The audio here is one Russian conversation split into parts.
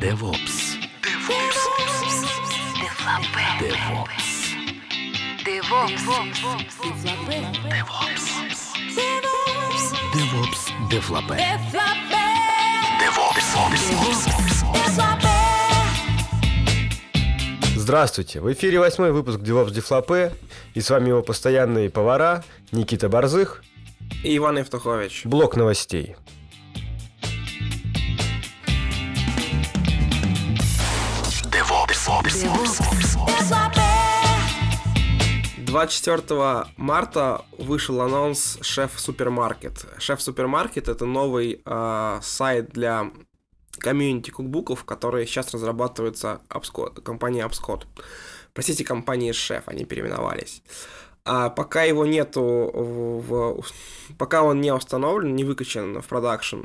DevOps. DevOps. DevOps. DevOps. DevOps. Дефлапе. Здравствуйте! В эфире восьмой выпуск DevOps Дефлапе, и с вами его постоянные повара Никита Борзых, И Иван Евтухович. блок новостей. 24 марта вышел анонс Chef Supermarket. Chef Supermarket это новый э, сайт для комьюнити кукбуков, которые сейчас разрабатываются Opscode, компанией Opscode. Простите, компании Chef, они переименовались. А пока его нету, в, в- пока он не установлен, не выкачан в продакшн,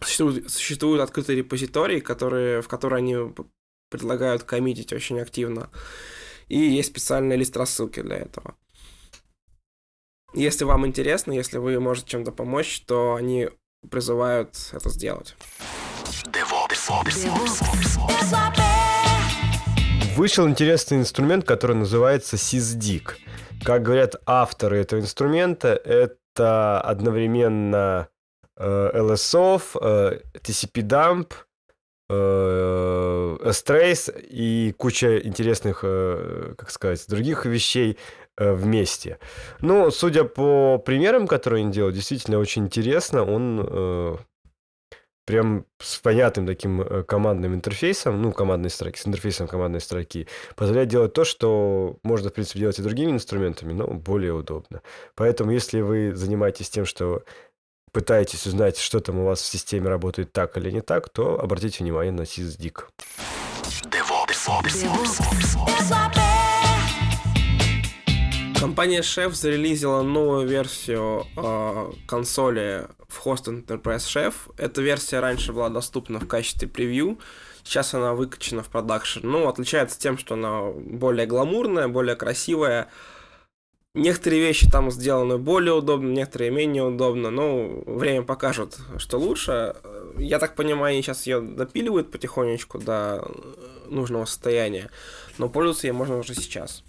существуют, существуют открытые репозитории, которые, в которые они предлагают коммитить очень активно. И есть специальный лист рассылки для этого. Если вам интересно, если вы можете чем-то помочь, то они призывают это сделать. Вышел интересный инструмент, который называется SysDic. Как говорят авторы этого инструмента, это одновременно э, LSOF, э, TCP-dump, э, S-Trace и куча интересных, э, как сказать, других вещей э, вместе. Ну, судя по примерам, которые они делают, действительно очень интересно. Он прям с понятным таким командным интерфейсом, ну, командной строки, с интерфейсом командной строки, позволяет делать то, что можно, в принципе, делать и другими инструментами, но более удобно. Поэтому, если вы занимаетесь тем, что пытаетесь узнать, что там у вас в системе работает так или не так, то обратите внимание на SysDic. Компания Chef зарелизила новую версию э, консоли в Host Enterprise Chef. Эта версия раньше была доступна в качестве превью. Сейчас она выкачана в продакшн. Ну, отличается тем, что она более гламурная, более красивая. Некоторые вещи там сделаны более удобно, некоторые менее удобно. Ну, время покажет, что лучше. Я так понимаю, они сейчас ее допиливают потихонечку до нужного состояния. Но пользоваться ей можно уже сейчас.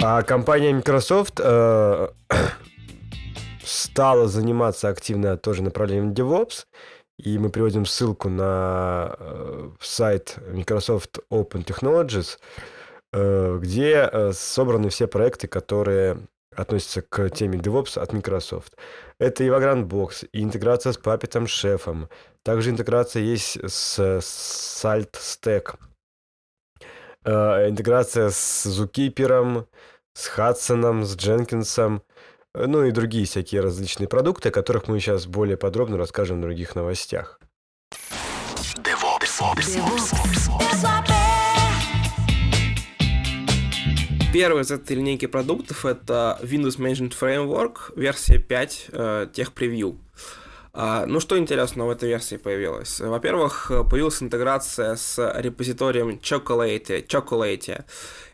А компания Microsoft э, стала заниматься активно тоже направлением DevOps, и мы приводим ссылку на э, сайт Microsoft Open Technologies, э, где э, собраны все проекты, которые относятся к теме DevOps от Microsoft. Это и Vagrant Box, и интеграция с Puppet Шефом, также интеграция есть с Salt Stack, интеграция с Zookeeper, с Хадсоном, с Дженкинсом, ну и другие всякие различные продукты, о которых мы сейчас более подробно расскажем в других новостях. Первый из этой линейки продуктов это Windows Management Framework, версия 5, э, тех превью. А, ну, что интересного в этой версии появилось? Во-первых, появилась интеграция с репозиторием Chocolate. Chocolate.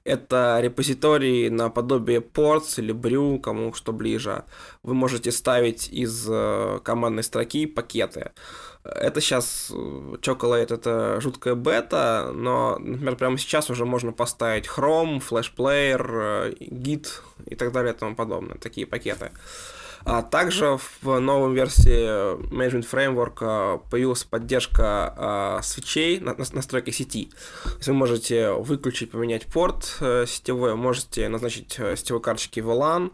Это репозиторий наподобие Ports или Brew, кому что ближе. Вы можете ставить из э, командной строки пакеты. Это сейчас э, Chocolate это жуткая бета, но, например, прямо сейчас уже можно поставить Chrome, Flash Player, э, Git и так далее и тому подобное, такие пакеты. А также в новой версии Management Framework э, появилась поддержка э, свечей, на- на- настройки сети. То есть вы можете выключить, поменять порт э, сетевой, можете назначить э, сетевой карточки VLAN.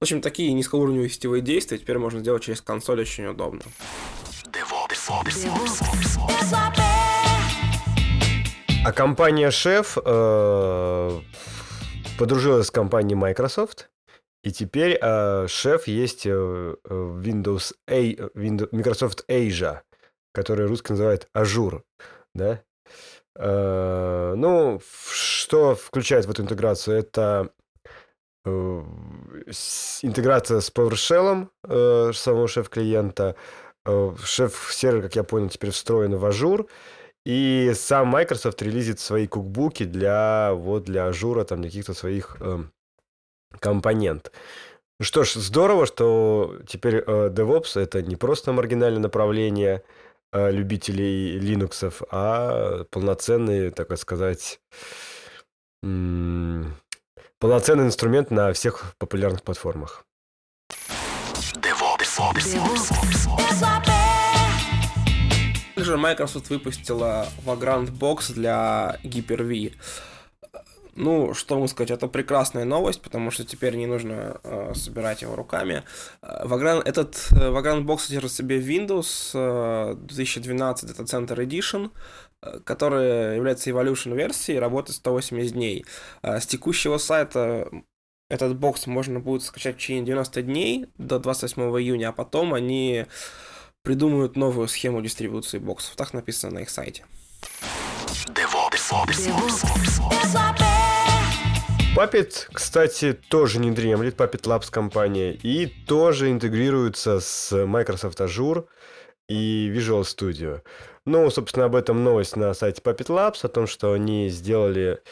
В общем, такие низкоуровневые сетевые действия теперь можно сделать через консоль очень удобно. А компания Chef э, подружилась с компанией Microsoft, и теперь э, Chef есть э, Windows A, Windows, Microsoft Asia, который русский называют Azure, да? Э, ну, что включает в эту интеграцию? Это э, интеграция с PowerShell э, самого Chef-клиента. Э, Chef-сервер, как я понял, теперь встроен в Azure. И сам Microsoft релизит свои кукбуки для, вот, для Azure а, там, для каких-то своих эм, компонент. Ну что ж, здорово, что теперь э, DevOps это не просто маргинальное направление э, любителей Linux, а полноценный, так сказать, м- полноценный инструмент на всех популярных платформах. Также Microsoft выпустила Vagrant Box для Hyper-V. Ну, что могу сказать, это прекрасная новость, потому что теперь не нужно э, собирать его руками. Vagrant, этот э, Vagrant Box содержит в себе Windows э, 2012, это Center Edition, э, который является Evolution версией, работает 180 дней. Э, с текущего сайта этот бокс можно будет скачать в течение 90 дней до 28 июня, а потом они придумают новую схему дистрибуции боксов. Так написано на их сайте. Puppet, кстати, тоже не дремлет, Puppet Labs компания, и тоже интегрируется с Microsoft Azure и Visual Studio. Ну, собственно, об этом новость на сайте Puppet Labs, о том, что они сделали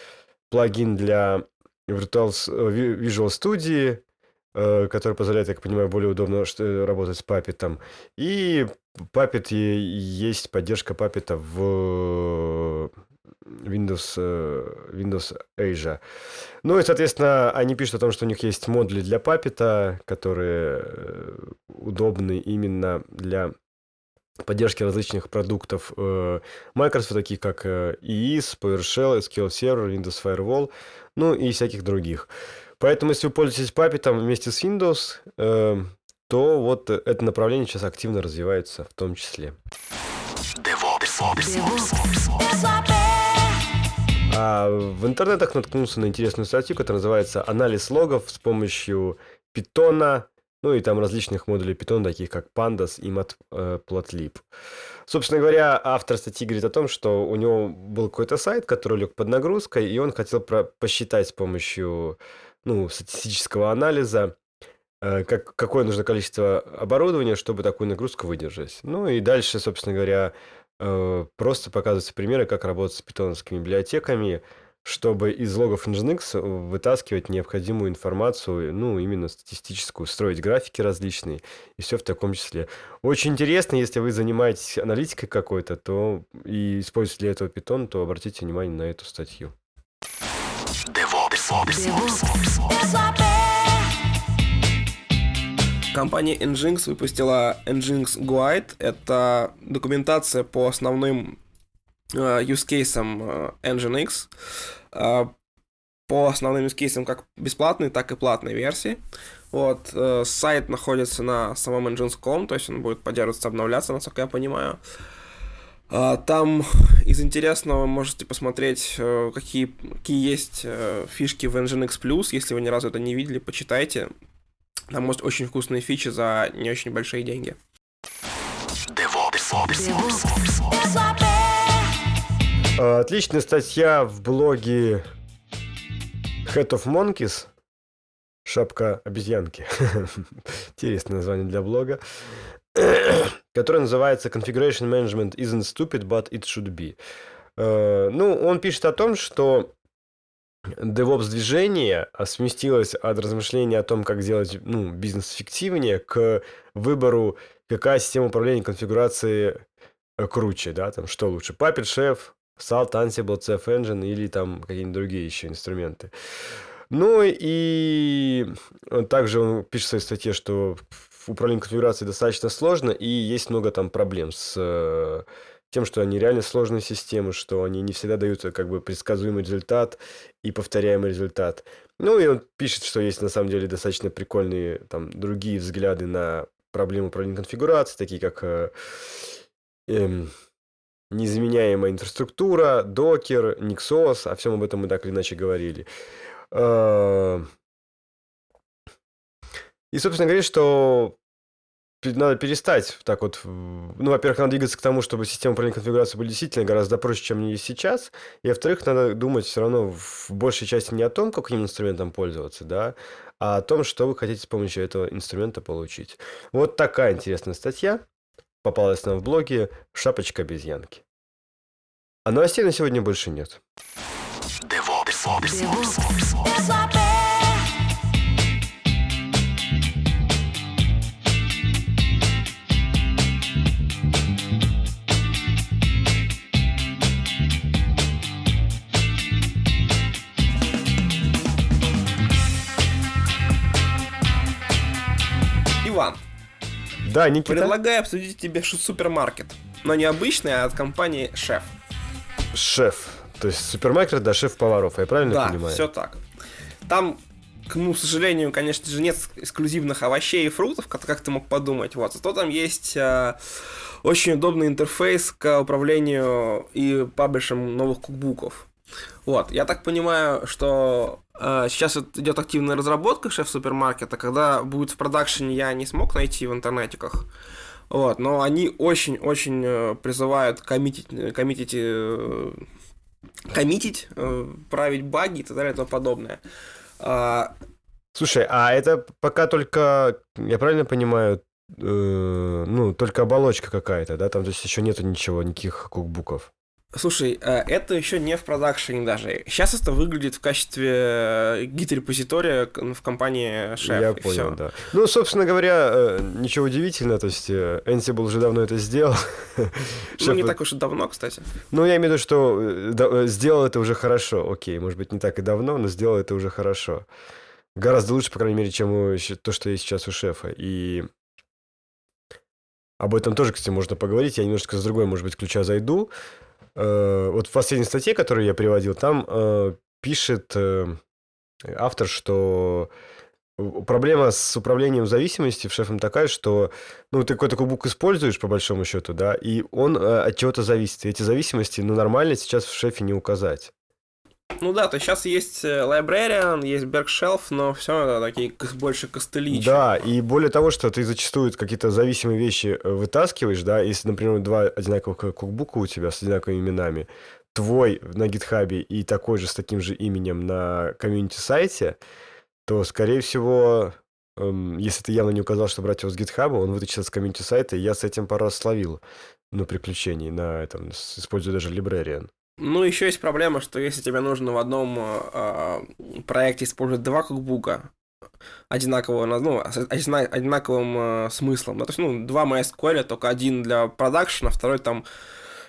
плагин для Virtual, Visual Studio, э, который позволяет, я понимаю, более удобно работать с Puppet. И Puppet есть поддержка Puppet в Windows, э, Windows Asia. Ну и, соответственно, они пишут о том, что у них есть модули для Puppet, которые э, удобны именно для поддержки различных продуктов э, Microsoft, таких как EIS, PowerShell, SQL Server, Windows Firewall, ну и всяких других. Поэтому, если вы пользуетесь Puppet вместе с Windows, то вот это направление сейчас активно развивается в том числе. А в интернетах наткнулся на интересную статью, которая называется «Анализ логов с помощью питона», ну и там различных модулей питона, таких как Pandas и Matplotlib. Собственно говоря, автор статьи говорит о том, что у него был какой-то сайт, который лег под нагрузкой, и он хотел про посчитать с помощью ну, статистического анализа, э, как, какое нужно количество оборудования, чтобы такую нагрузку выдержать. Ну и дальше, собственно говоря, Э, просто показываются примеры, как работать с питоновскими библиотеками, чтобы из логов Nginx вытаскивать необходимую информацию, ну, именно статистическую, строить графики различные, и все в таком числе. Очень интересно, если вы занимаетесь аналитикой какой-то, то и используете для этого питон, то обратите внимание на эту статью. Компания Nginx выпустила Nginx Guide. Это документация по основным uh, use cases uh, Nginx. Uh, по основным use cases как бесплатной, так и платной версии. Вот, uh, сайт находится на самом Nginx.com, то есть он будет поддерживаться, обновляться, насколько я понимаю. Uh, там из интересного можете посмотреть, uh, какие, какие есть uh, фишки в Nginx. Если вы ни разу это не видели, почитайте. Там может очень вкусные фичи за не очень большие деньги. Отличная статья в блоге Head of Monkeys. Шапка обезьянки. Интересное название для блога. который называется Configuration Management isn't stupid, but it should be. Э, ну, он пишет о том, что DevOps движение сместилось от размышления о том, как сделать ну, бизнес эффективнее, к выбору, какая система управления конфигурации э, круче, да, там что лучше, Puppet Chef, Salt, Ansible, CF Engine или там какие-нибудь другие еще инструменты. Ну и также он пишет в своей статье, что управление конфигурацией достаточно сложно и есть много там проблем с э, тем, что они реально сложные системы, что они не всегда дают как бы предсказуемый результат и повторяемый результат. Ну и он пишет, что есть на самом деле достаточно прикольные там другие взгляды на проблему управления конфигурацией, такие как э, э, незаменяемая инфраструктура, докер, Nixos, о всем об этом мы так или иначе говорили. Э, и, собственно, говорит, что надо перестать так вот... Ну, во-первых, надо двигаться к тому, чтобы система управления конфигурацией была действительно гораздо проще, чем есть сейчас. И, во-вторых, надо думать все равно в большей части не о том, каким инструментом пользоваться, да, а о том, что вы хотите с помощью этого инструмента получить. Вот такая интересная статья попалась нам в блоге «Шапочка обезьянки». А новостей на сегодня больше нет. Да, Никита. Предлагаю обсудить тебе супермаркет. Но не обычный, а от компании Шеф. Шеф. То есть супермаркет, да, шеф поваров, я правильно да, понимаю? все так. Там, к моему сожалению, конечно же, нет эксклюзивных овощей и фруктов, как, как ты мог подумать. Вот. Зато там есть э, очень удобный интерфейс к управлению и паблишем новых кукбуков. Вот, я так понимаю, что э, сейчас идет активная разработка шеф супермаркета, когда будет в продакшене, я не смог найти в интернетиках. Вот, но они очень-очень э, призывают коммитить, коммитить, э, коммитить э, править баги и так далее и тому подобное. А, Слушай, а это пока только, я правильно понимаю, э, ну, только оболочка какая-то, да? Там то есть еще нету ничего, никаких кукбуков. Слушай, э, это еще не в продакшене даже. Сейчас это выглядит в качестве э, гид-репозитория в компании Chef. я понял, всё. да. Ну, собственно говоря, э, ничего удивительного, то есть э, Ansible уже давно это сделал. Ну, Шеф, не так уж и давно, кстати. Ну, я имею в виду, что сделал это уже хорошо. Окей, может быть, не так и давно, но сделал это уже хорошо. Гораздо лучше, по крайней мере, чем у то, что есть сейчас у шефа. И об этом тоже, кстати, можно поговорить. Я немножко с другой, может быть, ключа зайду. Э, Вот в последней статье, которую я приводил, там э, пишет э, автор, что проблема с управлением зависимости в шефом такая, что ну, ты какой-то кубук используешь, по большому счету, да, и он э, от чего-то зависит. И эти зависимости, ну, нормально сейчас в шефе не указать. Ну да, то сейчас есть э, Librarian, есть Bergshelf, но все это такие больше костыли. Да, и более того, что ты зачастую какие-то зависимые вещи э, вытаскиваешь, да, если, например, два одинаковых ку- кукбука у тебя с одинаковыми именами, твой на гитхабе и такой же с таким же именем на комьюнити-сайте, то, скорее всего, эм, если ты явно не указал, что брать его с гитхаба, он вытащит с комьюнити-сайта, и я с этим пару раз словил, ну, приключений на этом, используя даже Librarian. Ну, еще есть проблема, что если тебе нужно в одном э, э, проекте использовать два кукбука одинакового, на- ну, с одина- одинаковым э, смыслом, да, то есть, ну, два MySQL, только один для продакшена, второй там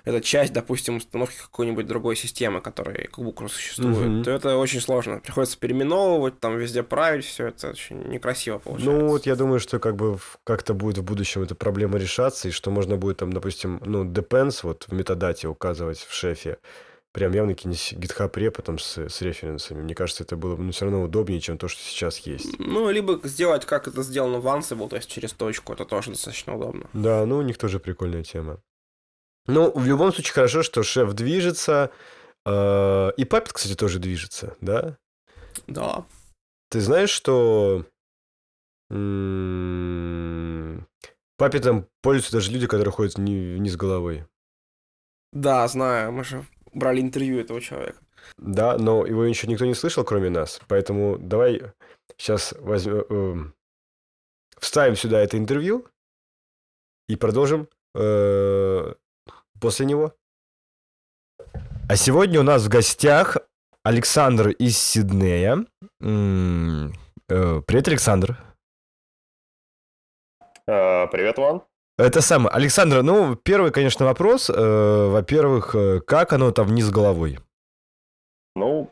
это часть, допустим, установки какой-нибудь другой системы, которая кукбук уже существует, Мгм. то это очень сложно. Приходится переименовывать, там везде править, все это очень некрасиво получается. Ну, вот я думаю, что как бы как-то будет в будущем эта проблема решаться, и что можно будет там, допустим, ну, depends вот в метадате указывать в шефе, прям явно какие-нибудь GitHub репы там с, с референсами. Мне кажется, это было бы ну, все равно удобнее, чем то, что сейчас есть. Ну, либо сделать, как это сделано в Ansible, то есть через точку, это тоже достаточно удобно. Да, ну, у них тоже прикольная тема. Ну, в любом случае, хорошо, что шеф движется, э, и Puppet, кстати, тоже движется, да? Да. Ты знаешь, что м, Puppet'ом пользуются даже люди, которые ходят ни- вниз головой. Да, знаю, мы же брали интервью этого человека. Да, но его еще никто не слышал, кроме нас. Поэтому давай сейчас возьмем, эм, вставим сюда это интервью и продолжим э, после него. А сегодня у нас в гостях Александр из Сиднея. Э, Привет, Александр. А, Привет, Ван. Это самое. Александр, ну, первый, конечно, вопрос. Э, Во-первых, э, как оно там вниз головой? Ну,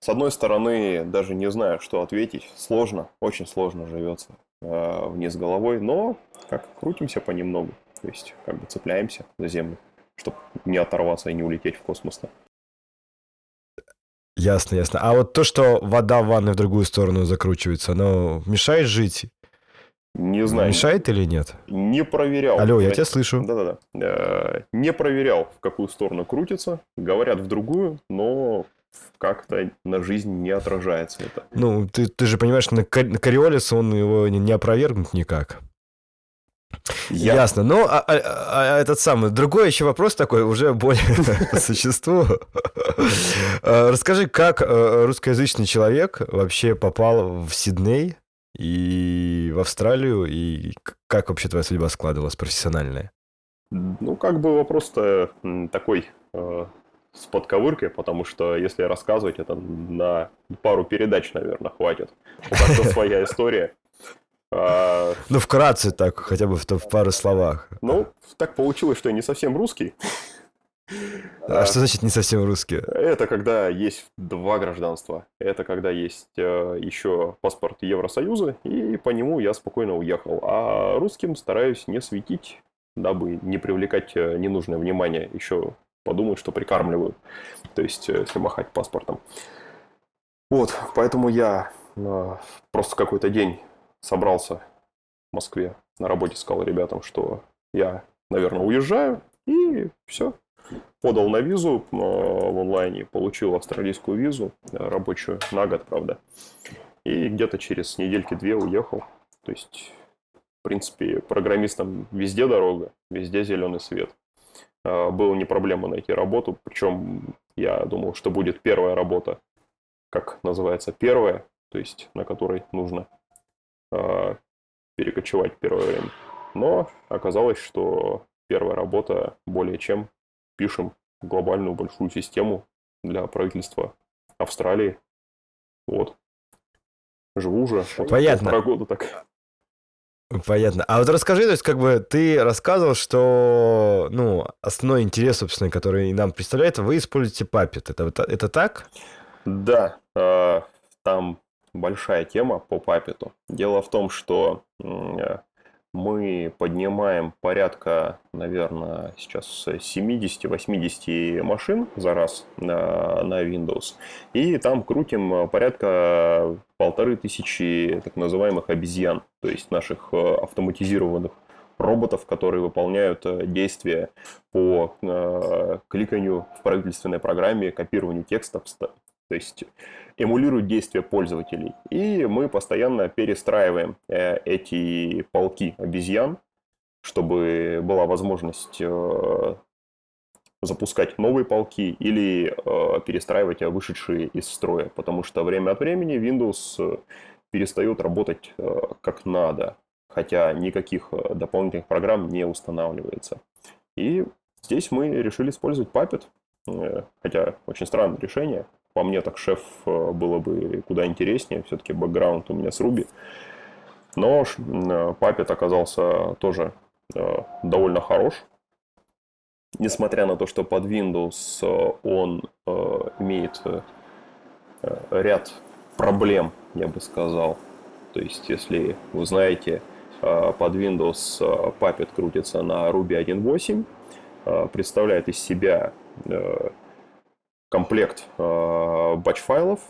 с одной стороны, даже не знаю, что ответить. Сложно, очень сложно живется э, вниз головой, но как крутимся понемногу. То есть, как бы цепляемся за землю, чтобы не оторваться и не улететь в космос. -то. Ясно, ясно. А вот то, что вода в ванной в другую сторону закручивается, оно мешает жить? Не знаю, Мешает или нет? не проверял. Алло, я тебя слышу. Да-да-да. Э, Не проверял, в какую сторону крутится. Говорят в другую, но как-то на жизнь не отражается это. Ну, ты, ты же понимаешь, на, на Кориолис он его не, не опровергнут никак. Я- Ясно. Ну, а, а- а этот самый, другой еще вопрос такой, уже более по существу. Э, Расскажи, как э, русскоязычный человек вообще попал в Сидней и в Австралию, и как вообще твоя судьба складывалась профессиональная? Ну, как бы вопрос-то такой э, с подковыркой, потому что если рассказывать, это на пару передач, наверное, хватит. У каждого своя история. А, Ну, вкратце так, хотя бы в, в пару словах. Ну, так получилось, что я не совсем русский. А что значит не совсем русские? Это когда есть два гражданства. Это когда есть э, еще паспорт Евросоюза, и по нему я спокойно уехал. А русским стараюсь не светить, дабы не привлекать э, ненужное внимание. Еще подумают, что прикармливают. То есть, э, если махать паспортом. Вот, поэтому я э, просто какой-то день собрался в Москве на работе, сказал ребятам, что я, наверное, уезжаю, и все. Подал на визу э, в онлайне, получил австралийскую визу, э, рабочую, на год, правда. И где-то через недельки-две уехал. То есть, в принципе, программистам везде дорога, везде зеленый свет. Э, было не проблема найти работу, причем я думал, что будет первая работа, как называется, первая, то есть на которой нужно перекочевать первое время. Но оказалось, что первая работа более чем пишем глобальную большую систему для правительства Австралии. Вот. Живу уже вот Понятно. полтора года так. Понятно. А вот расскажи, то есть, как бы ты рассказывал, что, ну, основной интерес, собственно, который нам представляет, вы используете Puppet. Это, это, это так? Да, э, там большая тема по Puppet. Дело в том, что э, мы поднимаем порядка, наверное, сейчас 70-80 машин за раз на, на Windows. И там крутим порядка полторы тысячи так называемых обезьян, то есть наших э, автоматизированных роботов, которые выполняют э, действия по э, кликанию в правительственной программе, копированию текстов, то есть эмулируют действия пользователей. И мы постоянно перестраиваем э, эти полки обезьян, чтобы была возможность э, запускать новые полки или э, перестраивать вышедшие из строя, потому что время от времени Windows перестает работать как надо, хотя никаких дополнительных программ не устанавливается. И здесь мы решили использовать Puppet, хотя очень странное решение, по мне, так шеф э, было бы куда интереснее. Все-таки бэкграунд у меня с Руби. Но э, Папет оказался тоже э, довольно хорош. Несмотря на то, что под Windows он имеет ряд проблем, я бы сказал. То есть, если вы знаете, под Windows Puppet крутится на Ruby 1.8, представляет из себя комплект э, батч-файлов,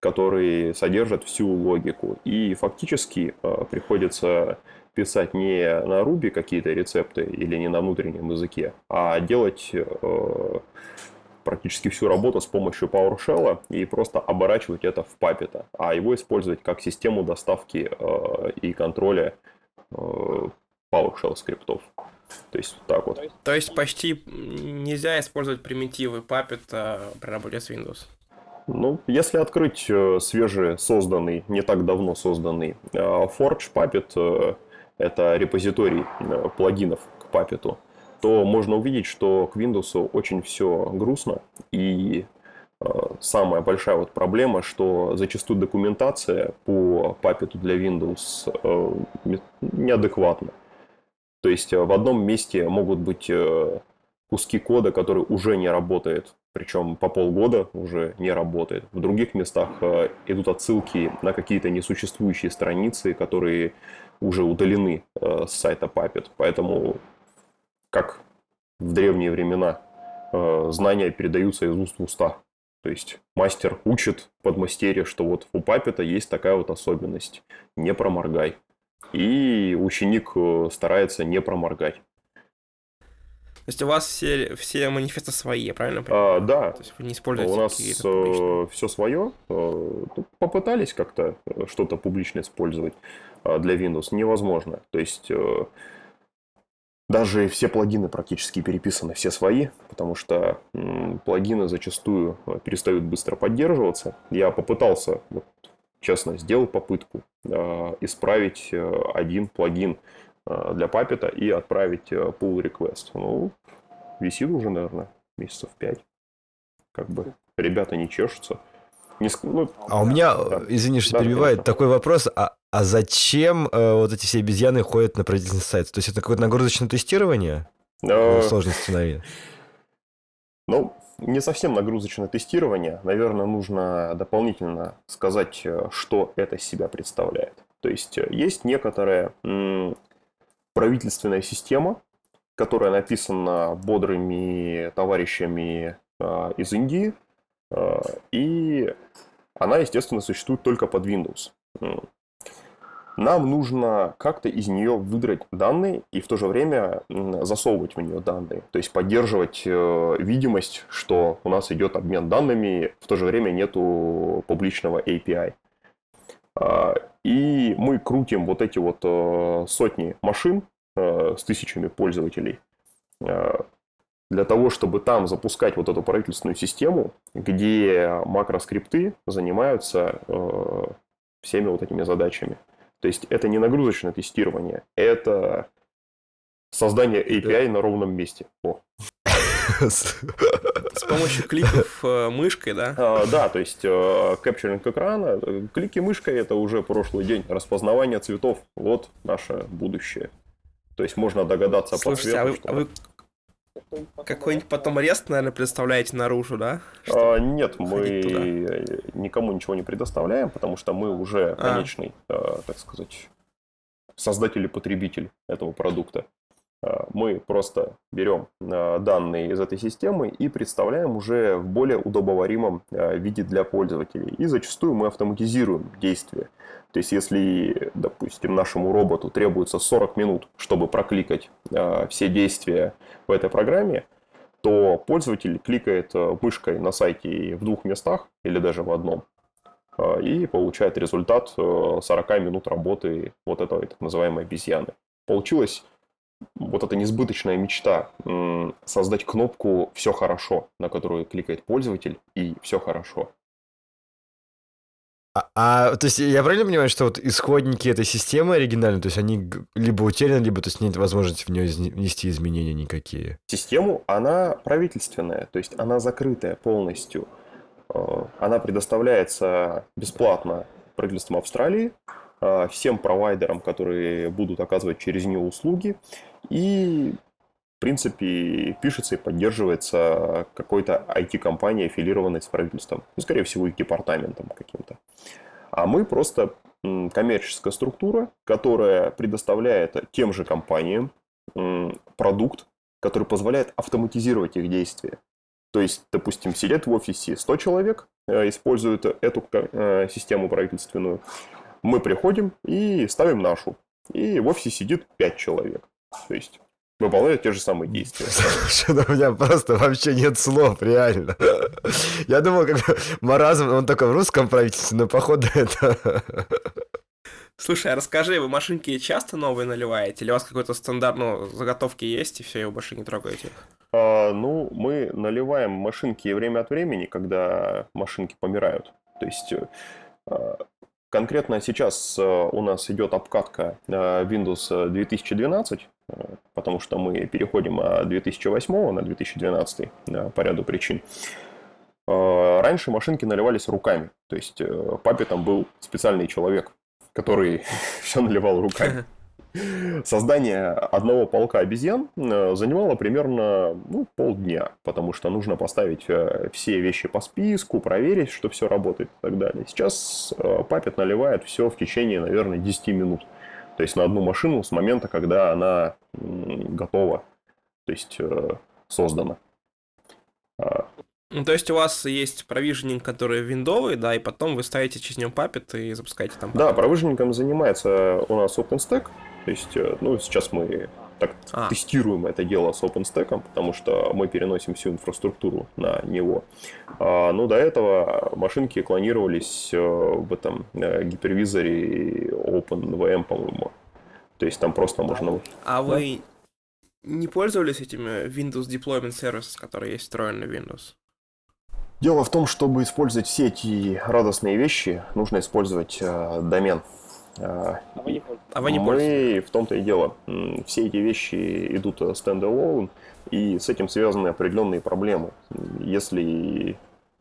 которые содержат всю логику. И фактически э, приходится писать не на Ruby какие-то рецепты или не на внутреннем языке, а делать э, практически всю работу с помощью PowerShell и просто оборачивать это в Puppet, а его использовать как систему доставки и контроля PowerShell скриптов. То есть так вот. То есть почти нельзя использовать примитивы Puppet а, при работе с Windows. Ну, если открыть э, свежий созданный, не так давно созданный э, Forge Puppet, э, это репозиторий плагинов к Puppet, то можно увидеть, что к Windows очень все грустно. И самая большая вот проблема, что зачастую документация по Puppet для Windows неадекватна. То есть э, в одном месте могут быть э, куски кода, который уже не работает, причем по полгода уже не работает. В других местах э, идут отсылки на какие-то несуществующие страницы, которые уже удалены с сайта Puppet. Поэтому, как в древние времена, знания передаются из уст в уста. То есть мастер учит подмастерье, что вот у Puppet есть такая вот особенность. Не проморгай и ученик э, старается не проморгать. То есть у вас все, все манифесты свои, правильно А, да. То есть вы не используете У нас э, все свое. Э, попытались как-то что-то публично использовать для Windows. Невозможно. То есть даже все плагины практически переписаны, все свои, потому что плагины зачастую перестают быстро поддерживаться. Я попытался вот, честно, сделал попытку э, исправить э, один плагин э, для Puppet и отправить pull request. Ну, висит уже, наверное, месяцев пять. Как бы ребята не чешутся. Не, ну, а у меня, да. извини, что да, перебивает, конечно. такой вопрос. А, а зачем э, вот эти все обезьяны ходят на правительственный сайт? То есть это какое-то нагрузочное тестирование? А... Сложный сценарий. Ну, не совсем нагрузочное тестирование. Наверное, нужно дополнительно сказать, э, что это себя представляет. То есть э, есть некоторая правительственная система, которая написана бодрыми товарищами э, из Индии, и она, естественно, существует только под Windows. Нам нужно как-то из нее выдрать данные и в то же время засовывать в нее данные. То есть поддерживать э, видимость, что у нас идет обмен данными, в то же время нету публичного API. А, и мы крутим вот эти вот э, сотни машин э, с тысячами пользователей для того, чтобы там запускать вот эту правительственную систему, где макроскрипты занимаются всеми вот этими задачами. То есть это не нагрузочное тестирование, это создание API на ровном месте. О. С помощью кликов э, мышкой, да? А, да, то есть э, капчуринг экрана, клики мышкой это уже прошлый день. Распознавание цветов, вот наше будущее. То есть можно догадаться Слушайте, по цвету, а вы, что... а вы какой-нибудь потом арест, наверное, представляете наружу, да? А, нет, мы туда. никому ничего не предоставляем, потому что мы уже а. конечный, а, так сказать, создатель и потребитель этого продукта. А, мы просто берем а, данные из этой системы и представляем уже в более удобоваримом виде для пользователей. И зачастую мы автоматизируем действия. То есть, если, допустим, нашему роботу требуется 40 минут, чтобы прокликать все действия в этой программе, то пользователь кликает мышкой на сайте в двух местах или даже в одном и получает результат 40 минут работы вот этой так называемой обезьяны. Получилось вот эта несбыточная мечта создать кнопку «Все хорошо», на которую кликает пользователь, и «Все хорошо». А, а, то есть я правильно понимаю, что вот исходники этой системы оригинальные, то есть они либо утеряны, либо то есть нет возможности в нее внести изменения никакие? Систему, она правительственная, то есть она закрытая полностью. Э, она предоставляется бесплатно правительством Австралии, Э, всем провайдерам, которые будут оказывать через нее услуги. И, принципе, пишется и поддерживается какой-то IT-компанией, аффилированной с правительством. Ну, скорее всего, их департаментом каким-то. А мы просто коммерческая структура, которая предоставляет тем же компаниям продукт, который позволяет автоматизировать их действия. То есть, допустим, сидят в офисе 100 человек, э, используют эту э, систему правительственную, мы приходим и ставим нашу. И в офисе сидит 5 человек. То есть выполняют те же самые действия. Слушай, ну у меня просто вообще нет слов, реально. Я думал, как маразм, он только в русском правительстве, но походу это... Слушай, а расскажи, вы машинки часто новые наливаете? Или у вас какой-то стандарт, ну, заготовки есть, и все, и вы больше не трогаете? А, ну, мы наливаем машинки время от времени, когда машинки помирают. То есть а, Конкретно сейчас э, у нас идет обкатка э, Windows 2012, э, потому что мы переходим от 2008 на 2012 по ряду причин. Раньше машинки наливались руками, то есть папе там был специальный человек, который все наливал руками. Создание одного полка обезьян э, занимало примерно ну, полдня, потому что нужно поставить э, все вещи по списку, проверить, что все работает и так далее. Сейчас э, Папет наливает все в течение, наверное, 10 минут. То есть на одну машину с момента, когда она готова, то есть создана. А, ну, то есть у вас есть провиженинг, который виндовый, да, и потом вы ставите через него папет и запускаете там. Да, провиженингом занимается у нас OpenStack. То есть, э, ну, сейчас мы так а. тестируем это дело с OpenStack, потому что мы переносим всю инфраструктуру на него. А, но до этого машинки клонировались э, в этом э, гипервизоре OpenVM, по-моему. То есть там просто можно... А да? вы не пользовались этими Windows Deployment Services, которые есть встроены в Windows? Дело в том, чтобы использовать все эти радостные вещи, нужно использовать э, домен. А вы не, а вы не Мы в том-то и дело. Все эти вещи идут стендалон, и с этим связаны определенные проблемы. Если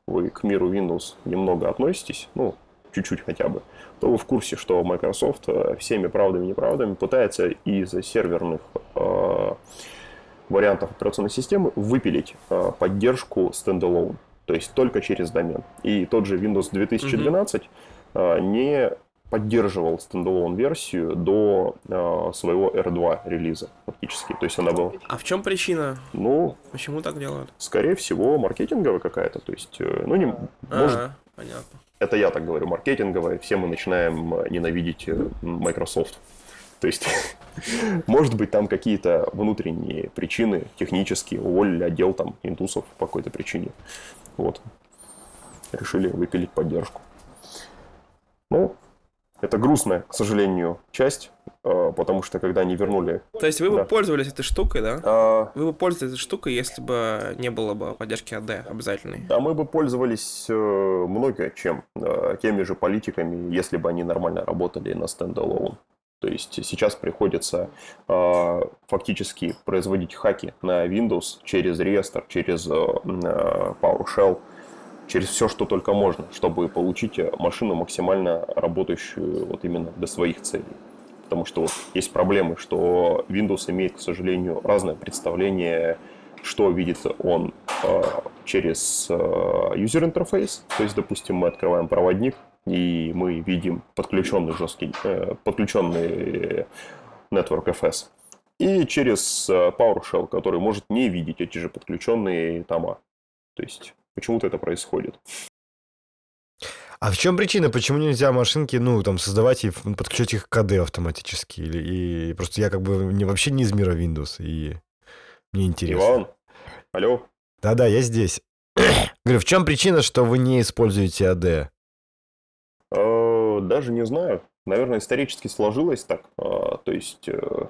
вы к миру Windows немного относитесь, ну, чуть-чуть хотя бы, то вы в курсе, что Microsoft э, всеми правдами и неправдами пытается из серверных э, вариантов операционной системы выпилить э, поддержку standalone, то есть только через домен. И тот же Windows 2012 mm-hmm. э, не поддерживал стендалон версию до э, своего R2 релиза фактически. То есть она была... А в чем причина? Ну... Почему так делают? Скорее всего, маркетинговая какая-то. То есть, э, ну, не... А-а, может... понятно. Это я так говорю, маркетинговая. Все мы начинаем ненавидеть э, Microsoft. То есть, может быть, там какие-то внутренние причины технические. Уволили отдел там индусов по какой-то причине. Вот. Решили выпилить поддержку. Ну, это грустная, к сожалению, часть, э, потому что когда они вернули... То есть вы бы да. пользовались этой штукой, да? А... Вы бы пользовались этой штукой, если бы не было бы поддержки AD обязательной? Да, мы бы пользовались э, много чем. Э, теми же политиками, если бы они нормально работали на стендалон. То есть сейчас приходится э, фактически производить хаки на Windows через реестр, через э, PowerShell через все, что только можно, чтобы получить машину максимально работающую вот именно для своих целей. Потому что вот есть проблемы, что Windows имеет, к сожалению, разное представление, что видит он э, через э, user interface. То есть, допустим, мы открываем проводник, и мы видим подключенный жесткий, э, подключенный Network FS. И через э, PowerShell, который может не видеть эти же подключенные тома. То есть Почему-то это происходит. А в чем причина? Почему нельзя машинки, ну, там, создавать и подключать их к КД автоматически? Или, и просто я как бы не, вообще не из мира Windows, и мне интересно. Иван, алло? Да-да, я здесь. Говорю, в чем причина, что вы не используете AD? Э, даже не знаю. Наверное, исторически сложилось так. А, то есть э,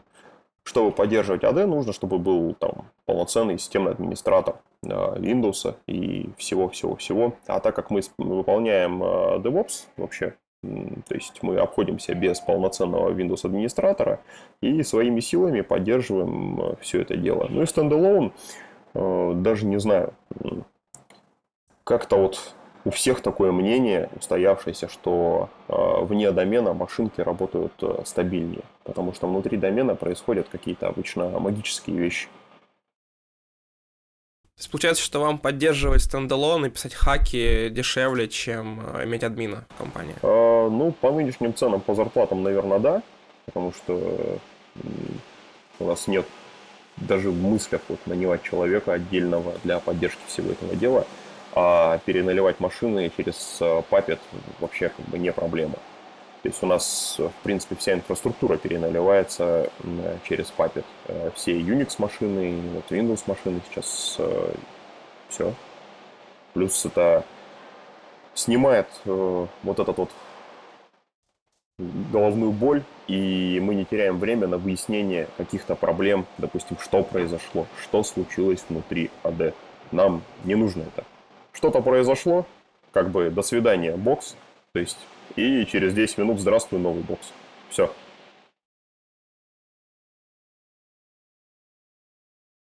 чтобы поддерживать AD, нужно, чтобы был там полноценный системный администратор Windows и всего-всего-всего. А так как мы выполняем а, DevOps вообще, то есть мы обходимся без полноценного Windows администратора и своими силами поддерживаем а, все это дело. Ну и стендалон, даже не знаю, как-то вот у всех такое мнение устоявшееся, что э, вне домена машинки работают э, стабильнее, потому что внутри домена происходят какие-то обычно магические вещи. То есть получается, что вам поддерживать стендалон и писать хаки дешевле, чем э, иметь админа в компании? Э, ну, по нынешним ценам, по зарплатам, наверное, да, потому что у нас нет даже в мыслях вот нанимать человека отдельного для поддержки всего этого дела – а переналивать машины через Puppet э, вообще как бы не проблема. То есть у нас, в принципе, вся инфраструктура переналивается через Puppet. Э, все Unix машины, вот Windows машины сейчас э, все. Плюс это снимает вот этот вот головную боль, и мы не теряем время на выяснение каких-то проблем, допустим, что произошло, что случилось внутри AD. Нам не нужно это что-то произошло, как бы до свидания, бокс, то есть, и через 10 минут здравствуй, новый бокс. Все.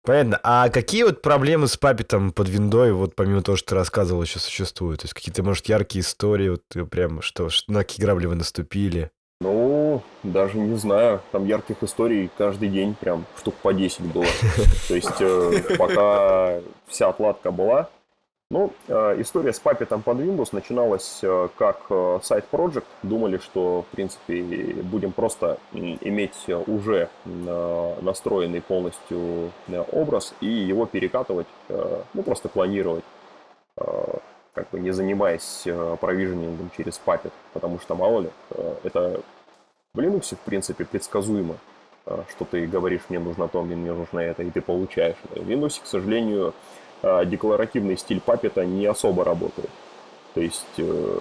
Понятно. А какие вот проблемы с папитом под виндой, вот помимо того, что ты рассказывал, еще существуют? То есть какие-то, может, яркие истории, вот прям, что, что на какие грабли вы наступили? Ну, даже не знаю. Там ярких историй каждый день прям штук по 10 было. То есть э, пока вся отладка была, ну, э, история с Puppet под Windows начиналась э, как э, сайт Project. Думали, что, в принципе, будем просто иметь уже настроенный полностью образ и его перекатывать, ну, просто клонировать, как бы не занимаясь провиженингом через Puppet, потому что, мало ли, это в Linux, в принципе, предсказуемо, что ты говоришь, мне нужно то, мне нужно это, и ты получаешь. В Windows, к сожалению, а, декларативный стиль папета не особо работает. То есть э,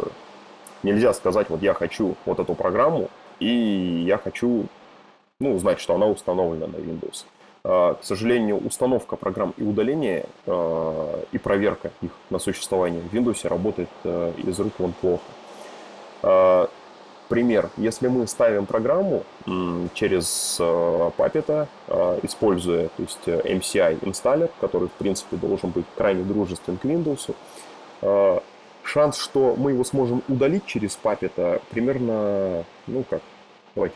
нельзя сказать, вот я хочу вот эту программу, и я хочу ну, знать, что она установлена на Windows. А, к сожалению, установка программ и удаление а, и проверка их на существование в Windows работает э, из рук вон плохо пример. Если мы ставим программу через э, Puppet, э, используя то есть, э, MCI инсталлер, который, в принципе, должен быть крайне дружествен к Windows, шанс, что мы его сможем удалить через Puppet, примерно, ну как, давайте,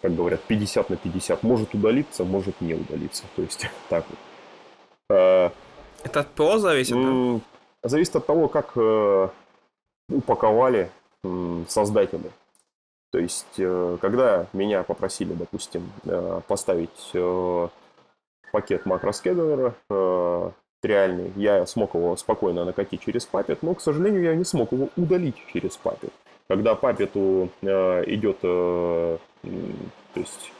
как говорят, 50 на 50. Может удалиться, может не удалиться. То есть так вот. Это от ПО зависит, Зависит от того, как упаковали м, создатели. То есть, э, когда меня попросили, допустим, э, поставить э, пакет макроскедулера реальный, я смог его спокойно накатить через папет, но, к сожалению, я не смог его удалить через папет. Когда папету идет, то есть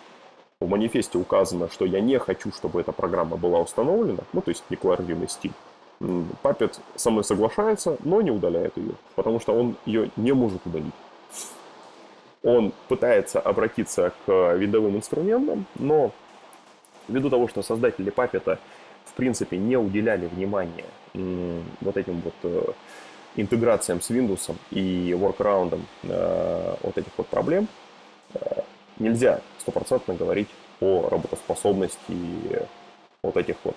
в манифесте указано, что я не хочу, чтобы эта программа была установлена, ну, то есть декларативный стиль, папет со мной соглашается, но не удаляет ее, потому что он ее не может удалить. Он пытается обратиться к видовым инструментам, но ввиду того, что создатели папета в принципе не уделяли внимания вот этим вот э, интеграциям с Windows и workaroundам э, вот этих вот проблем, э, нельзя стопроцентно говорить о работоспособности вот этих вот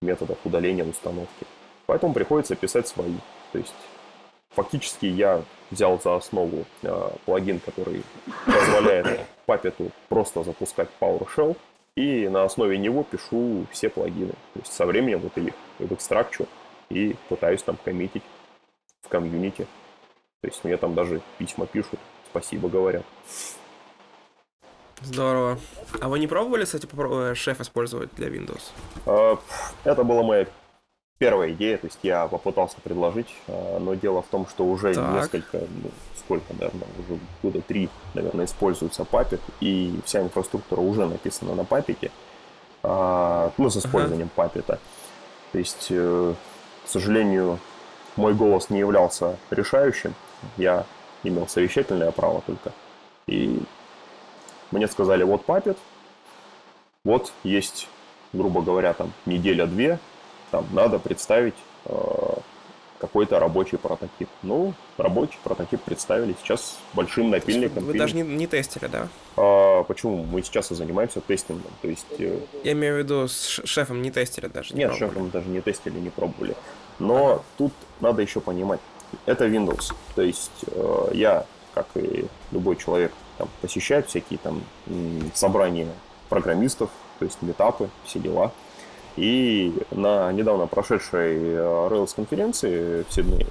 методов удаления установки. Поэтому приходится писать свои. То есть фактически я взял за основу э, плагин, который позволяет папету просто запускать PowerShell, и на основе него пишу все плагины. То есть со временем вот их экстракчу и пытаюсь там коммитить в комьюнити. То есть мне там даже письма пишут, спасибо говорят. Здорово. А вы не пробовали, кстати, попро- э, шеф использовать для Windows? А, Это была моя первая идея, то есть я попытался предложить, а, но дело в том, что уже Так. несколько, ну, сколько, наверное, уже года три, наверное, используется Puppet, и вся инфраструктура уже написана на Puppet, а, ну, с использованием Puppet. То есть, э, к сожалению, мой голос не являлся решающим, я имел совещательное право только, и мне сказали, вот Puppet, вот есть, грубо говоря, там неделя-две, там надо представить э, какой-то рабочий прототип. Ну, рабочий прототип представили сейчас большим напильником. Вы пилим. даже не, не тестили, да? А, почему? Мы сейчас и занимаемся тестингом. То есть, э, Я имею в виду, с шефом не тестили даже. не нет, пробовали. шефом даже не тестили, не пробовали. Но тут надо еще понимать, это Windows. То есть э, я, как и любой человек, там, посещает всякие там собрания программистов, то есть метапы, все дела. И на недавно прошедшей э, Rails конференции в Сиднее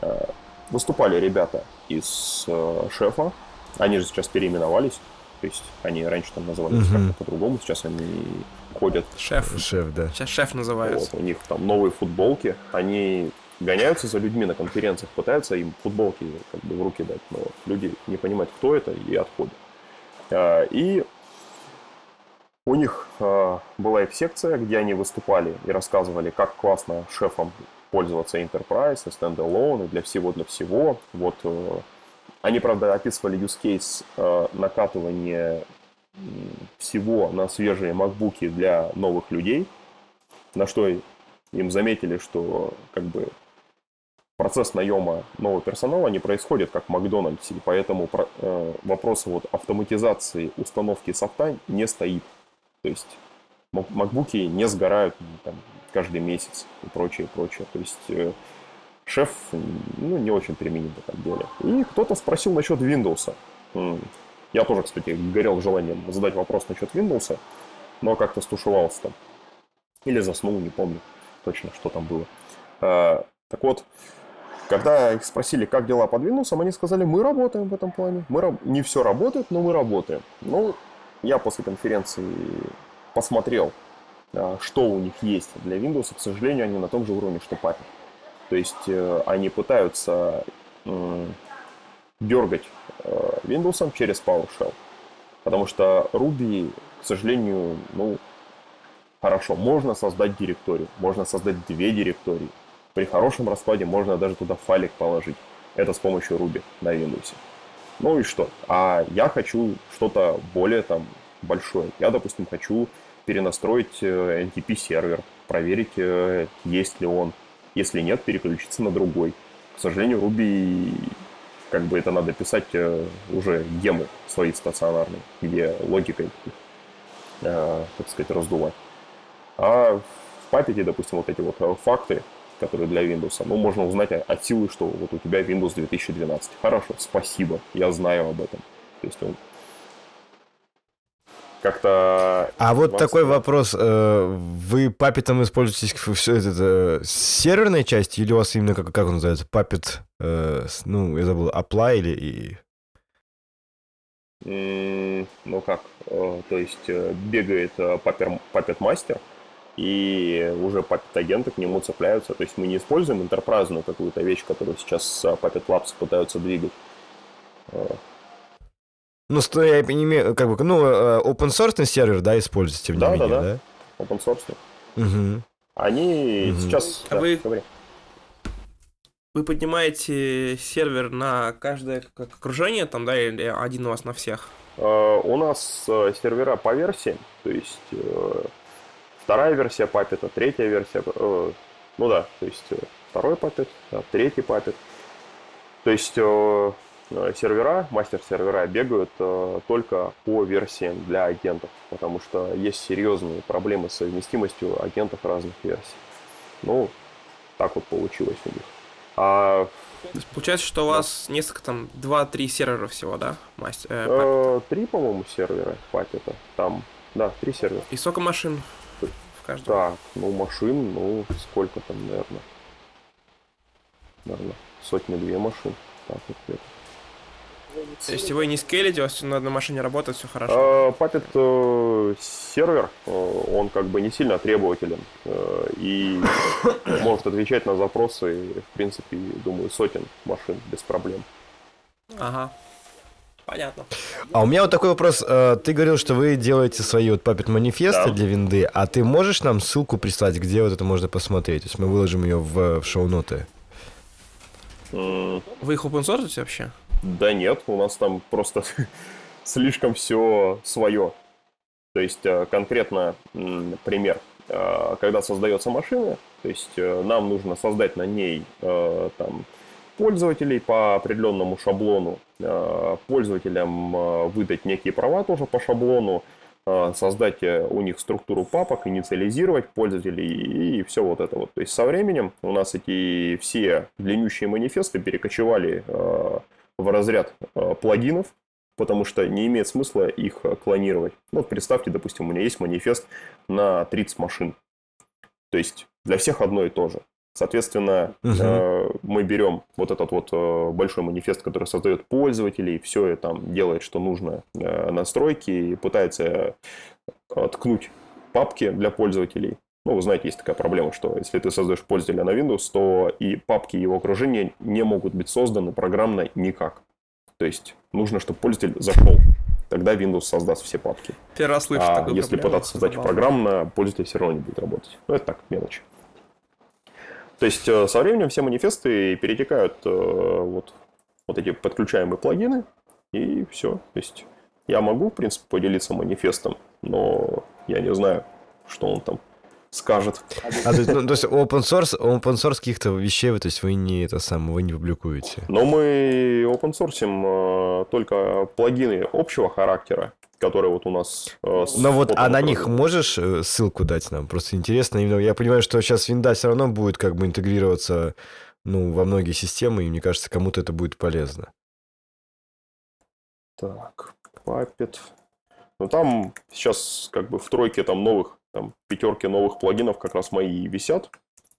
э, выступали ребята из э, шефа. Они же сейчас переименовались. То есть они раньше там назывались Мгм. как-то по-другому, сейчас они ходят Шеф. Шеф, да. Сейчас шеф называется. вот, у них там новые футболки, они гоняются за людьми на конференциях, пытаются им футболки как бы в руки дать, но люди не понимают, кто это, и отходят. А, И у них а, была их секция, где они выступали и рассказывали, как классно шефом пользоваться Enterprise, Standalone, и для всего, для всего. Вот э, они, правда, описывали use case э, накатывания всего на свежие макбуки для новых людей, на что им заметили, что как бы процесс наема нового персонала не происходит как в Макдональдсе, и поэтому э, вопрос вот автоматизации установки софта не стоит. То есть мак- макбуки не сгорают м, там, каждый месяц и прочее, прочее. То есть э, шеф ну, не очень применим в этом деле. И кто-то спросил насчет Windows. Я тоже, кстати, горел желанием задать вопрос насчет Windows, но как-то стушевался там. Или заснул, не помню точно, что там было. А, Так вот, когда их спросили, как дела под Windows, они сказали, мы работаем в этом плане. Мы раб- Не все работает, но мы работаем. Ну, я после конференции посмотрел, а, что у них есть для Windows. К сожалению, они на том же уровне, что Puppet. То есть э, они пытаются дергать э, Windows через PowerShell. Потому что Ruby, к сожалению, ну, хорошо, можно создать директорию, можно создать две директории. При хорошем раскладе можно даже туда файлик положить. Это с помощью Ruby на Windows. Ну и что? А я хочу что-то более там большое. Я, допустим, хочу перенастроить э, NTP-сервер, проверить, э, есть ли он. Если нет, переключиться на другой. К сожалению, Ruby, как бы это надо писать э, уже гемы свои стационарные, где логикой, так сказать, раздувать. А в папете, допустим, вот эти вот факты, которые для Windows, ну, можно узнать от силы, что вот у тебя Windows 2012. Хорошо, спасибо, я знаю об этом. То есть он как-то... А вот Вам такой сказать. вопрос. э, Вы папетом используете все это э, серверной части или у вас именно, как, как он называется, папет, э, ну, я забыл, apply или... и- Ну как, э, то есть э, бегает э, папер- Puppet мастер, и уже Puppet агенты к нему цепляются. То есть мы не используем интерпрайзную какую-то вещь, которую сейчас э, Puppet Labs пытаются двигать. Э, Ну, я не имею, как бы, ну, э, open source сервер, да, используете, тем не Да, да, менее, да. Open source. Мгм. Они Мгм. сейчас... А да, вы- говори. Вы поднимаете сервер на каждое как окружение, там, да, или один у вас на всех? У нас сервера по версии, то есть вторая версия Puppet, третья версия, э, ну да, то есть э, второй Puppet, да, третий Puppet. То есть э, э, сервера, мастер-сервера бегают э, только по версиям для агентов, потому что есть серьезные проблемы с совместимостью агентов разных версий. Ну, так вот получилось у них. А получается, что у вас несколько там, 2-3 сервера всего, да? Мастер, э, э, три, по-моему, сервера Puppet. Там, да, три сервера. И сколько машин каждом? Так, ну машин, ну сколько там, наверное. Наверное, сотни-две машин. Так вот где-то. То есть вы не скейлите, у вас на одной машине работает, все хорошо. А, Puppet э, сервер, э, он как бы не сильно требователен э, и может отвечать на запросы, в принципе, думаю, сотен машин без проблем. Ага. Понятно. А у меня вот такой вопрос. э, Ты говорил, что вы делаете свои вот папет манифесты Да. для винды, а ты можешь нам ссылку прислать, где вот это можно посмотреть? То есть мы выложим ее в, в шоу-ноты. М, Вы их open source вообще? Да нет, у нас там просто слишком все свое. То есть э, конкретно пример. Э, Когда создается машина, то есть э, нам нужно создать на ней э, там пользователей по определенному шаблону, э, пользователям э, выдать некие права тоже по шаблону, э, создать у них структуру папок, инициализировать пользователей и все вот это вот. То есть со временем у нас эти все длиннющие манифесты перекочевали в разряд плагинов, потому что не имеет смысла их клонировать. Ну, вот представьте, допустим, у меня есть манифест на 30 машин. То есть для всех одно и то же. Соответственно, Мгм. э, мы берем вот этот вот э, большой манифест, который создает пользователей, все это там делает, что нужно, э, настройки, и пытается э, ткнуть папки для пользователей. Ну, вы знаете, есть такая проблема, что если ты создаешь пользователя на Windows, то и папки его окружения не могут быть созданы программно никак. То есть нужно, чтобы пользователь зашел. Тогда Windows создаст все папки. Первый раз слышу А такую если проблему. пытаться создать Забавно. программно, пользователь все равно не будет работать. Ну, это так, мелочь. То есть э, со временем все манифесты перетекают э, вот, вот эти подключаемые плагины, и все. То есть я могу, в принципе, поделиться манифестом, но я не знаю, что он там скажет. А, то есть, ну, то есть open source, open source каких-то вещей, вы- то есть вы не это самое, вы не публикуете. Но мы open source только плагины общего характера, которые вот у нас... э, с Но вот, а на них можешь э, ссылку дать нам? Просто интересно. Именно я понимаю, что сейчас винда все равно будет как бы интегрироваться ну, во многие системы, и мне кажется, кому-то это будет полезно. Так, Puppet. Ну там сейчас как бы в тройке там новых, там пятерки новых плагинов как раз мои висят.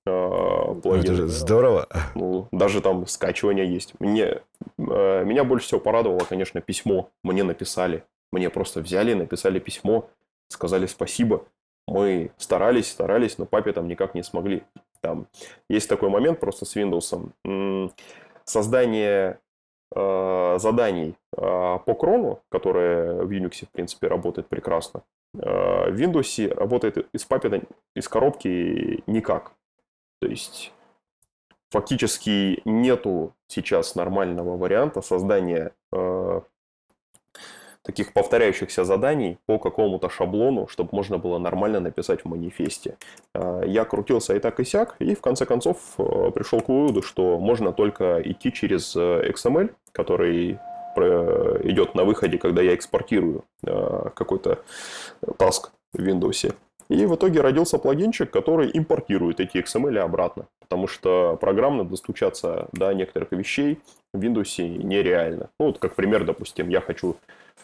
э, Ну, это плагины. же здорово. Ну, даже там скачивание есть. Мне, э, меня больше всего порадовало, конечно, письмо. Мне написали. Мне просто взяли, написали письмо, сказали спасибо. Мы старались, старались, но папе там никак не смогли. Там есть такой момент просто с Windows. Создание э, заданий э, по крону, которое в Unix, в принципе, работает прекрасно, э, в Windows работает из папета, из коробки никак. То есть фактически нету сейчас нормального варианта создания таких повторяющихся заданий по какому-то шаблону, чтобы можно было нормально написать в манифесте. Э, я крутился и так и сяк, и в конце концов э, пришел к выводу, что можно только идти через э, XML, который э, идет на выходе, когда я экспортирую какой-то таск в Windows. И в итоге родился плагинчик, который импортирует эти XML обратно. Потому что программно достучаться до некоторых вещей в Windows нереально. Ну, вот как пример, допустим, я хочу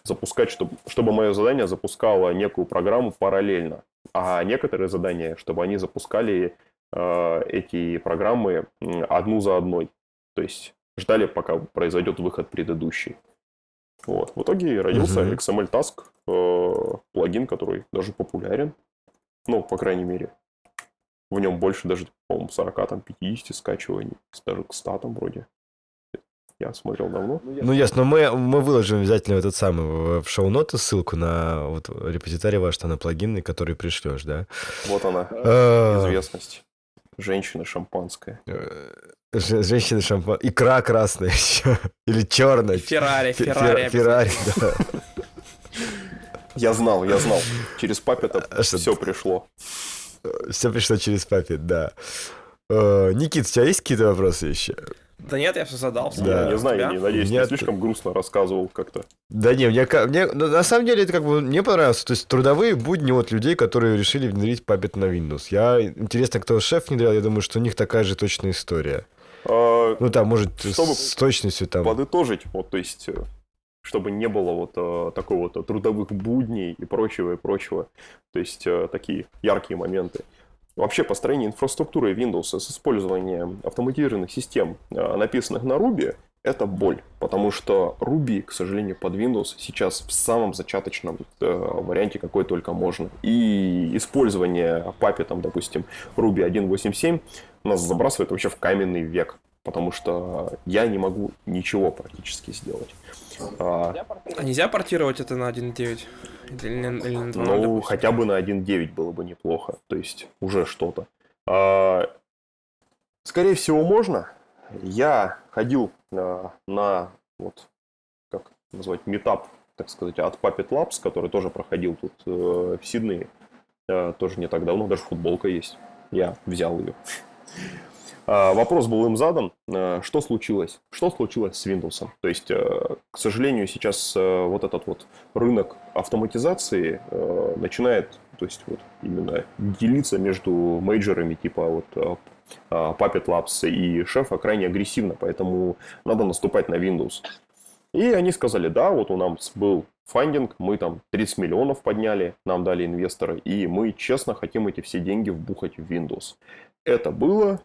запускать, чтобы, чтобы мое задание запускало некую программу параллельно, а некоторые задания, чтобы они запускали э, эти программы одну за одной. То есть ждали, пока произойдет выход предыдущий. Вот. В итоге родился uh-huh. XML Task, э, плагин, который даже популярен. Ну, по крайней мере. В нем больше даже, по-моему, 40, там, 50 скачиваний. Даже к статам вроде. Я смотрел давно. Ну, ясно, но мы, мы выложим обязательно этот самый в шоу-ноты ссылку на вот репозиторий ваш, на плагины, который пришлешь, да? Вот она, а. известность. Женщина шампанская. Э, женщина шампанская. Икра красная еще. Или черная. Феррари, Феррари. Феррари, да. Я знал, я знал. Через папет а все пришло. Все пришло через папет, да. Э, Никит, у тебя есть какие-то вопросы еще? Да нет, я все задал. Да. Я не знаю, я не надеюсь, не слишком грустно рассказывал как-то. Да не, мне, мне на самом деле это как бы мне понравилось. То есть трудовые будни вот людей, которые решили внедрить Puppet на Windows. Я интересно, кто шеф внедрял, я думаю, что у них такая же точная история. А, ну там, может, чтобы с точностью там. Подытожить, вот, то есть, э, чтобы не было вот а, такого вот трудовых будней и прочего, и прочего. То есть, а, такие яркие моменты. Вообще построение инфраструктуры Windows с использованием автоматизированных систем, э, написанных на Ruby, это боль, потому что Ruby, к сожалению, под Windows сейчас в самом зачаточном э, варианте, какой только можно. И использование папи, там, допустим, Ruby 1.8.7 нас забрасывает вообще в каменный век, потому что я не могу ничего практически сделать. А, а нельзя портировать это на 1.9? Или, или на 2.0, ну, допустим? хотя бы на 1.9 было бы неплохо. То есть, уже что-то. А, скорее всего, можно. Я ходил а, на, вот, как назвать, метап, так сказать, от Puppet Labs, который тоже проходил тут э, в Сиднее. Э, тоже не так давно, даже футболка есть. Я взял ее. А, вопрос был им задан, а, что случилось? Что случилось с Windows? То есть, а, к сожалению, сейчас вот этот вот рынок автоматизации начинает, то есть, вот именно делиться между мейджорами типа вот Puppet Labs и Шефа крайне агрессивно, поэтому надо наступать на Windows. И они сказали, да, вот у нас был фандинг, мы там 30 миллионов подняли, нам дали инвесторы, и мы честно хотим эти все деньги вбухать в Windows. Это было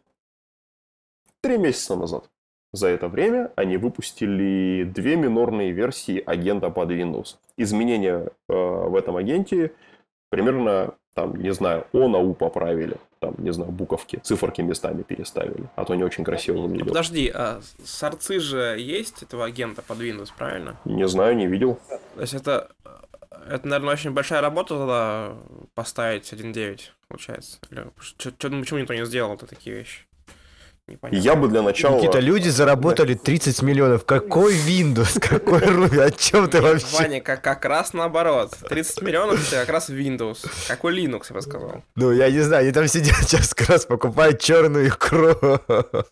три месяца назад. За это время они выпустили две минорные версии агента под Windows. Изменения э, в этом агенте примерно, там, не знаю, О на У поправили. Там, не знаю, буковки, циферки местами переставили. А то не очень красиво выглядело. Подожди, а сорцы же есть этого агента под Windows, правильно? Не знаю, не видел. То есть это, это наверное, очень большая работа тогда поставить 1.9, получается. Или, почему никто не сделал-то такие вещи? Непонятно. Я бы для начала... Какие-то люди заработали 30 миллионов. Какой Windows? Какой Ruby? О чем ты вообще? Ваня, как, как раз наоборот. 30 миллионов это как раз Windows. Какой Linux, я бы сказал. Ну, я не знаю, они там сидят сейчас как раз покупают черную икру.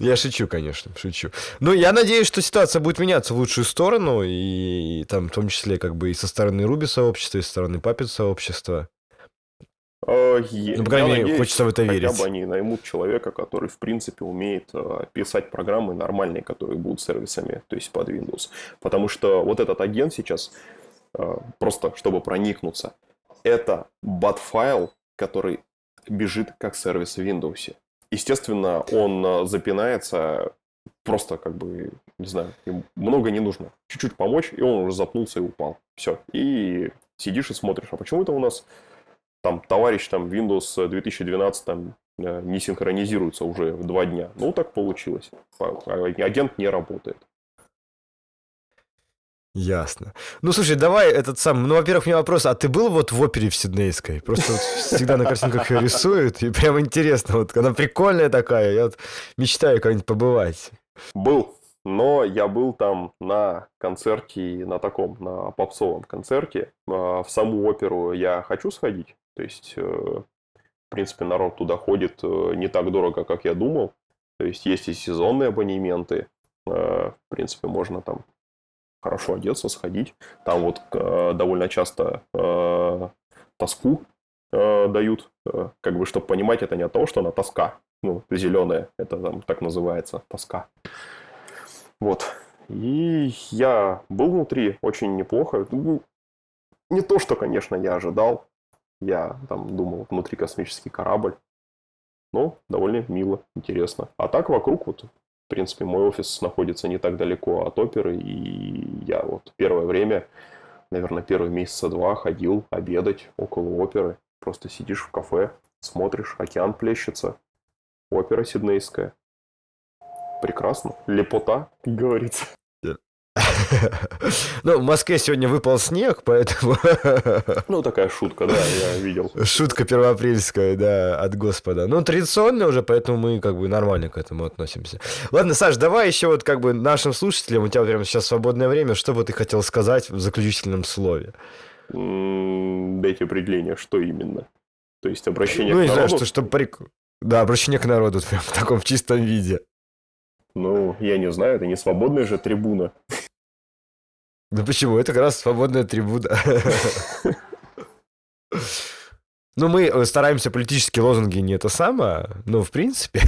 Я шучу, конечно, шучу. Ну, я надеюсь, что ситуация будет меняться в лучшую сторону, и, и там, в том числе, как бы и со стороны Руби сообщества, и со стороны Puppet сообщества. Э, ну, по крайней мере, хочется в это верить. Хотя бы они наймут человека, который, в принципе, умеет э, писать программы нормальные, которые будут сервисами, то есть под Windows. Потому что вот этот агент сейчас, э, просто чтобы проникнуться, это бат-файл, который бежит как сервис в Windows. Естественно, он запинается просто как бы, не знаю, много не нужно. Чуть-чуть помочь, и он уже запнулся и упал. Все. И сидишь и смотришь, а почему это у нас там товарищ там Windows 2012 там э, не синхронизируется уже в два дня. Ну, так получилось. Агент не работает. Ясно. Ну, слушай, давай этот сам... Ну, во-первых, у меня вопрос. А ты был вот в опере в Сиднейской? Просто вот всегда на картинках ее рисуют, и прям интересно. Вот она прикольная такая, я вот мечтаю как-нибудь побывать. Был. Но я был там на концерте, на таком, на попсовом концерте. А, в саму оперу я хочу сходить. То есть, э, в принципе, народ туда ходит э, не так дорого, как я думал. То есть, есть и сезонные абонементы. Э, в принципе, можно там хорошо одеться, сходить. Там вот довольно часто тоску дают, как бы, чтобы понимать, это не от того, что она тоска, ну, зеленая, это там так называется, тоска. Вот. И я был внутри очень неплохо. Ну, Не то, что, конечно, я ожидал. Я там думал, внутри космический корабль. Но довольно мило, интересно. А так вокруг вот, в принципе, мой офис находится не так далеко от оперы. И я вот первое время, наверное, первые месяца два ходил обедать около оперы. Просто сидишь в кафе, смотришь, океан плещется. Опера сиднейская. Прекрасно. Лепота, как говорится. Ну, в Москве сегодня выпал снег, поэтому... Ну, такая шутка, да, я видел. Шутка первоапрельская, да, от Господа. Ну, традиционно уже, поэтому мы как бы нормально к этому относимся. Ладно, Саш, давай еще вот как бы нашим слушателям, у тебя прямо сейчас свободное время, что бы ты хотел сказать в заключительном слове? Дайте определение, что именно. То есть обращение Ну, к не знаю, народу? что, что прик... Да, обращение к народу прям в таком чистом виде. Ну, я не знаю, это не свободная же трибуна. Ну почему? Это как раз свободная трибуна. Ну, мы э, стараемся политические лозунги не это самое, но в принципе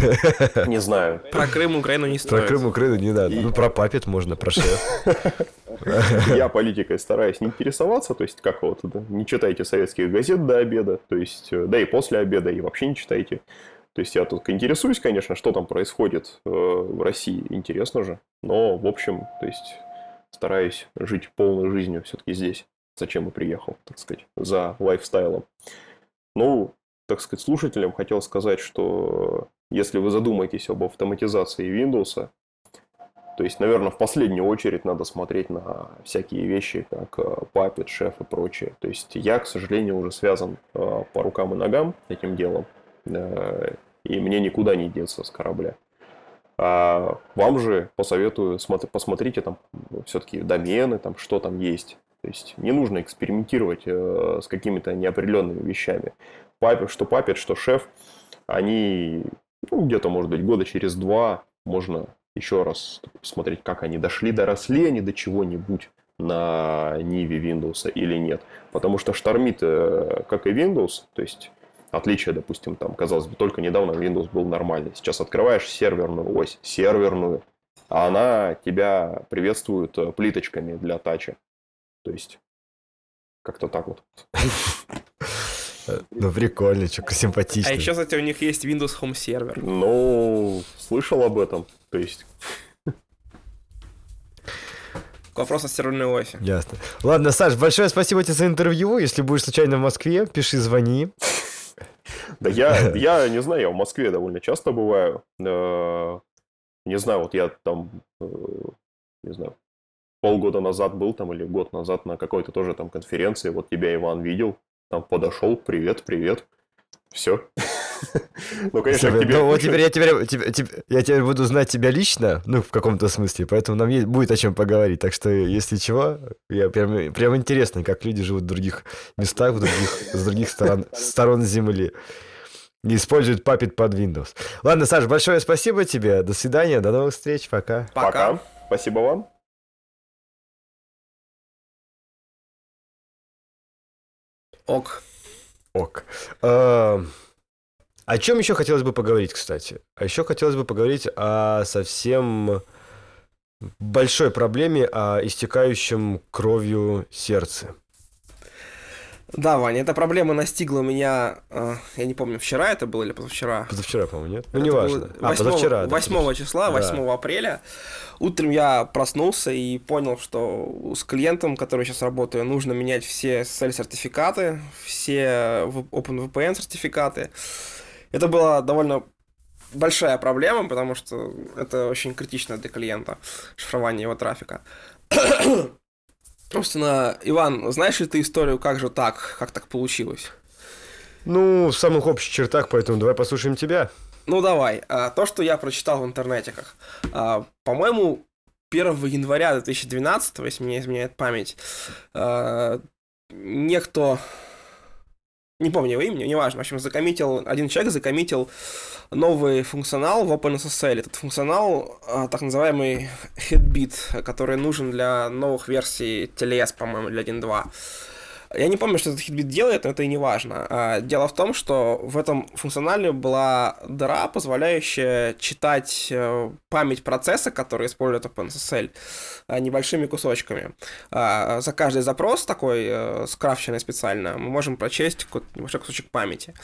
Не знаю. Про Крым, Украину не про стоит. Крым, Украину не надо. И- Ну, про папет можно, про шеф. Я политикой стараюсь не интересоваться, то есть как вот да, не читайте советских газет до обеда, то есть э, да и после обеда, и вообще не читайте. То есть я тут интересуюсь, конечно, что там происходит э, в России, интересно же, но в общем, то есть стараюсь жить полной жизнью все-таки здесь. Зачем и приехал, так сказать, за лайфстайлом. Ну, так сказать, слушателям хотел сказать, что если вы задумаетесь об автоматизации Windows, то есть, наверное, в последнюю очередь надо смотреть на всякие вещи, как э, Puppet, Chef и прочее. То есть я, к сожалению, уже связан э, по рукам и ногам этим делом, э, и мне никуда не деться с корабля. А вам же посоветую, смотри- посмотрите там все-таки домены, там что там есть. То есть не нужно экспериментировать э, с какими-то неопределенными вещами. Puppet, что Puppet, что Chef, они ну, где-то, может быть, года через два можно еще раз посмотреть, как они дошли, доросли они до чего-нибудь на Ниве Windows или нет. Потому что штормит, э, как и Windows, то есть отличие, допустим, там, казалось бы, только недавно Windows был нормальный. Сейчас открываешь серверную ось, серверную, а она тебя приветствует э, плиточками для тача. То есть, как-то так вот. Ну, прикольно, что симпатично. А еще, кстати, у них есть Windows Home Server. Ну, слышал об этом. То есть, Вопрос о серверной оси. Ясно. Ладно, Саш, большое спасибо тебе за интервью. Если будешь случайно в Москве, пиши, звони. Да я, я не знаю, я в Москве довольно часто бываю. Э, Не знаю, вот я там, э, не знаю, полгода назад был там или год назад на какой-то тоже там конференции. Вот тебя Иван видел, там подошел, привет, привет. Все. Ну, конечно, к тебе... ну, вот теперь я теперь, я теперь буду знать тебя лично, ну, в каком-то смысле, поэтому нам есть- будет о чем поговорить. Так что, если чего, я прям, прям интересно, как люди живут в других местах, в других, с других сторон, сторон Земли. И используют папит под Windows. Ладно, Саш, большое спасибо тебе. До свидания, до новых встреч, пока. Пока. Спасибо вам. Ок. Ок. Эм, О чем еще хотелось бы поговорить, кстати? А еще хотелось бы поговорить о совсем большой проблеме, о истекающем кровью сердце. Да, Ваня, эта проблема настигла меня, э, я не помню, вчера это было или позавчера. Позавчера, по-моему, нет? Ну, Это неважно. А, 8, позавчера. да, 8 позавчера. числа, Да. 8 апреля. Утром я проснулся и понял, что с клиентом, который сейчас работаю, нужно менять все SSL-сертификаты, все в- OpenVPN сертификаты. Это была довольно большая проблема, потому что это очень критично для клиента, шифрование его трафика. Собственно, Иван, знаешь ли ты историю, как же так, как так получилось? Ну, в самых общих чертах, поэтому давай послушаем тебя. Ну давай, а, то, что я прочитал в интернетиках. А, По-моему, 1 января 2012, если мне изменяет память, а, некто, не помню его имени, неважно, в общем, закоммитил, один человек закоммитил новый функционал в OpenSSL. Этот функционал, а, так называемый Headbit, который нужен для новых версий TLS, по-моему, для 1.2. Я не помню, что этот хитбит делает, но это и не важно. А, дело в том, что в этом функционале была дыра, позволяющая читать э, память процесса, который использует OpenSSL, э, небольшими кусочками. А, за каждый запрос такой, э, скрафченный специально, мы можем прочесть какой-то небольшой кусочек памяти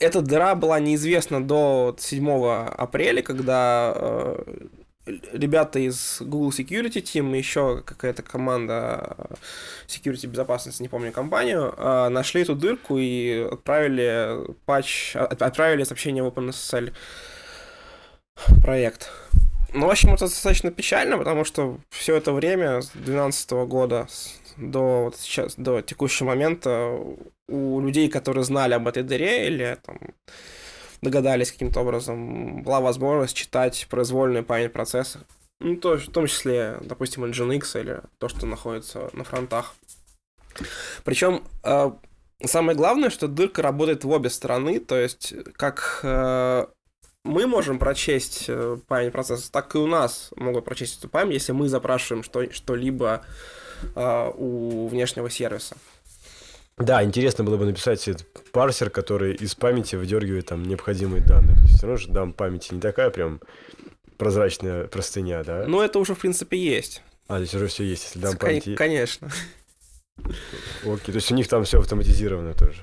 эта дыра была неизвестна до 7 апреля, когда ребята из Google Security Team, еще какая-то команда security безопасности, не помню компанию, а, нашли эту дырку и отправили патч, отправили сообщение в OpenSSL проект. Ну, в общем, это достаточно печально, потому что все это время, с 2012 года до вот сейчас, до текущего момента, у людей, которые знали об этой дыре или там догадались каким-то образом, была возможность читать произвольную память процесса. Ну, то, в том числе, допустим, Nginx или то, что находится на фронтах. Причем э, самое главное, что дырка работает в обе стороны, то есть как э, мы можем прочесть э, память процесса, так и у нас могут прочесть эту память, если мы запрашиваем что- что-либо э, у внешнего сервиса. Да, интересно было бы написать парсер, который из памяти выдергивает там необходимые данные. То есть все равно же дам памяти не такая прям прозрачная простыня, да? Ну, это уже, в принципе, есть. А, здесь уже все есть, если дам памяти. Конечно. Окей, то есть у них там все автоматизировано тоже.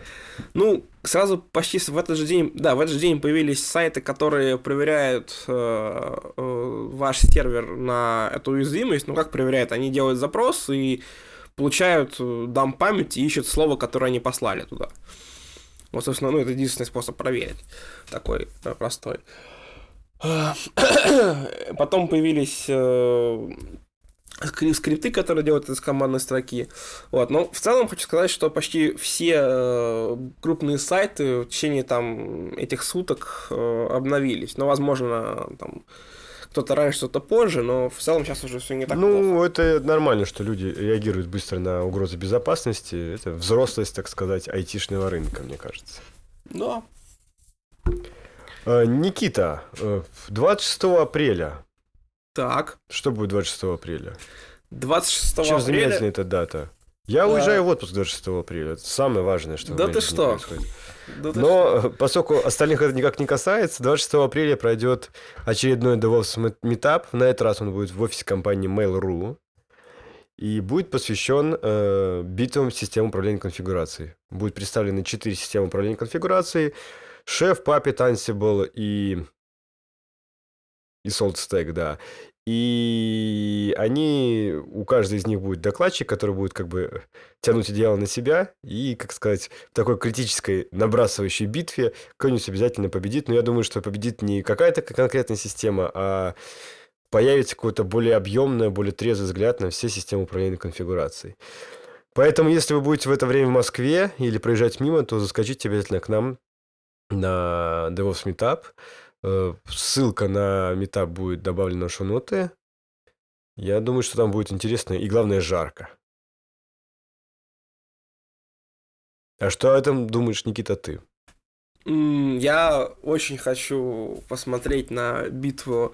Ну, сразу почти в этот же день, да, в этот же день появились сайты, которые проверяют э, э, ваш сервер на эту уязвимость. Ну, как проверяют? Они делают запрос и получают э, дам памяти и ищут слово, которое они послали туда. Вот, собственно, ну, это единственный способ проверить. Такой э, простой. Потом появились э, скри- скрипты, которые делают из командной строки. Вот. Но в целом хочу сказать, что почти все крупные сайты в течение там, этих суток обновились. Но, возможно, там кто-то раньше, кто-то позже, но в целом сейчас уже все не так плохо. ну, это нормально, что люди реагируют быстро на угрозы безопасности. Это взрослость, так сказать, айтишного рынка, мне кажется. Да. Э, Никита, э, 26 апреля. Так. Что будет 26 апреля? 26 Чем апреля... знаменательна эта дата? Я Да. уезжаю в отпуск 26 апреля. Это самое важное, что в Да моей ты что? происходит. Да ты Но э, поскольку остальных это никак не касается, 26 апреля пройдет очередной DevOps метап. На этот раз он будет в офисе компании Mail.ru. И будет посвящен э, битвам систем управления конфигурацией. Будет представлены четыре системы управления конфигурацией. Chef, Puppet, Ansible и... И SaltStack, да. И они, у каждой из них будет докладчик, который будет как бы тянуть одеяло на себя и, как сказать, в такой критической набрасывающей битве кто-нибудь обязательно победит. Но я думаю, что победит не какая-то конкретная система, а появится какой-то более объемный, более трезвый взгляд на все системы управления конфигурацией. Поэтому, если вы будете в это время в Москве или проезжать мимо, то заскочите обязательно к нам на DevOps Meetup. Э, Ссылка на Meetup будет добавлена в шоу-ноты. Я думаю, что там будет интересно и, главное, жарко. А что о этом думаешь, Никита, ты? Я очень хочу посмотреть на битву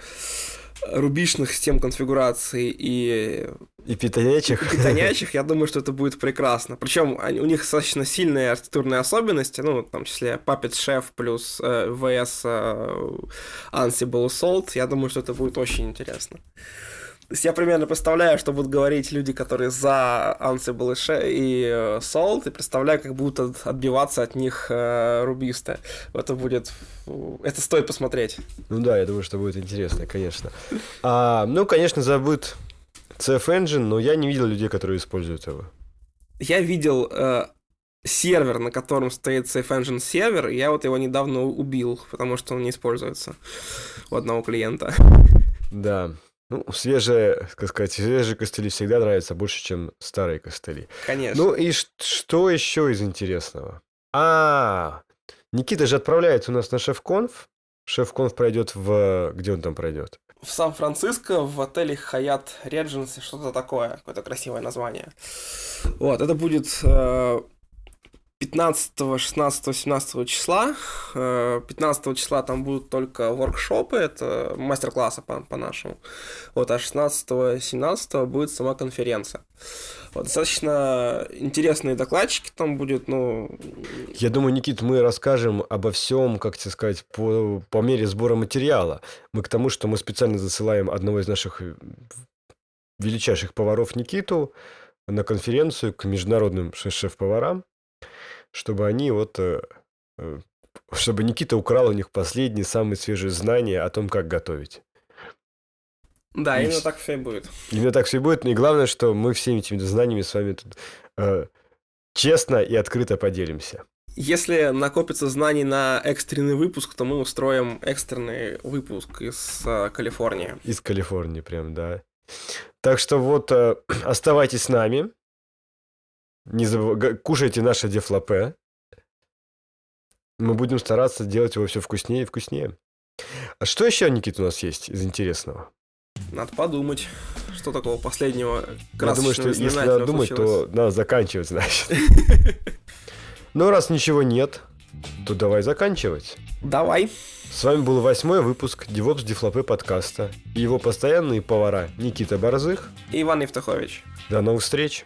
рубишных систем конфигурации и И питонячих? питонячих. Я думаю, что это будет прекрасно. Причем у них достаточно сильные архитектурные особенности, ну, в том числе Puppet Chef плюс э, VS э, Ansible Salt. Я думаю, что это будет очень интересно. То есть я примерно представляю, что будут говорить люди, которые за Ansible и э, Salt, и представляю, как будут от- отбиваться от них э, рубисты. Это будет... Это стоит посмотреть. Ну да, я думаю, что будет интересно, конечно. А, ну, конечно, забыт CF Engine, но я не видел людей, которые используют его. Я видел э, сервер, на котором стоит Safe Engine сервер, и я вот его недавно убил, потому что он не используется у одного клиента. Да. Ну, свежие, как сказать, свежие костыли всегда нравятся больше, чем старые костыли. Конечно. Ну и что еще из интересного? А, Никита же отправляется у нас на шеф-конф. Шеф-конф пройдет в... Где он там пройдет? В Сан-Франциско в отеле Hyatt Regency, что-то такое, какое-то красивое название. Вот, это будет э, 15, 16, 17 числа. 15 числа там будут только воркшопы, это мастер-классы по- по-нашему. Вот, а 16, 17 будет сама конференция. Вот, достаточно интересные докладчики там будет, ну... Я думаю, Никит, мы расскажем обо всем, как тебе сказать, по, по мере сбора материала. Мы к тому, что мы специально засылаем одного из наших э, величайших поваров Никиту на конференцию к международным шеф-поварам, чтобы они вот... э, э, Чтобы Никита украл у них последние, самые свежие знания о том, как готовить. Да, И именно так все и будет. Именно так все и будет. И главное, что мы всеми этими знаниями с вами тут э, честно и открыто поделимся. Если накопится знаний на экстренный выпуск, то мы устроим экстренный выпуск из э, Калифорнии. Из Калифорнии прям, да. Так что вот э, оставайтесь с нами. Не забыв- г- Кушайте наше дефлапе. Мы будем стараться делать его все вкуснее и вкуснее. А что еще, Никита, у нас есть из интересного? Надо подумать, что такого последнего Я думаю, что если надо думать, случилось. то надо заканчивать, значит. Но раз ничего нет, то давай заканчивать. Давай. С вами был восьмой выпуск DevOps Дефлопе подкаста и его постоянные повара Никита Борзых. Иван Евтахович. До новых встреч!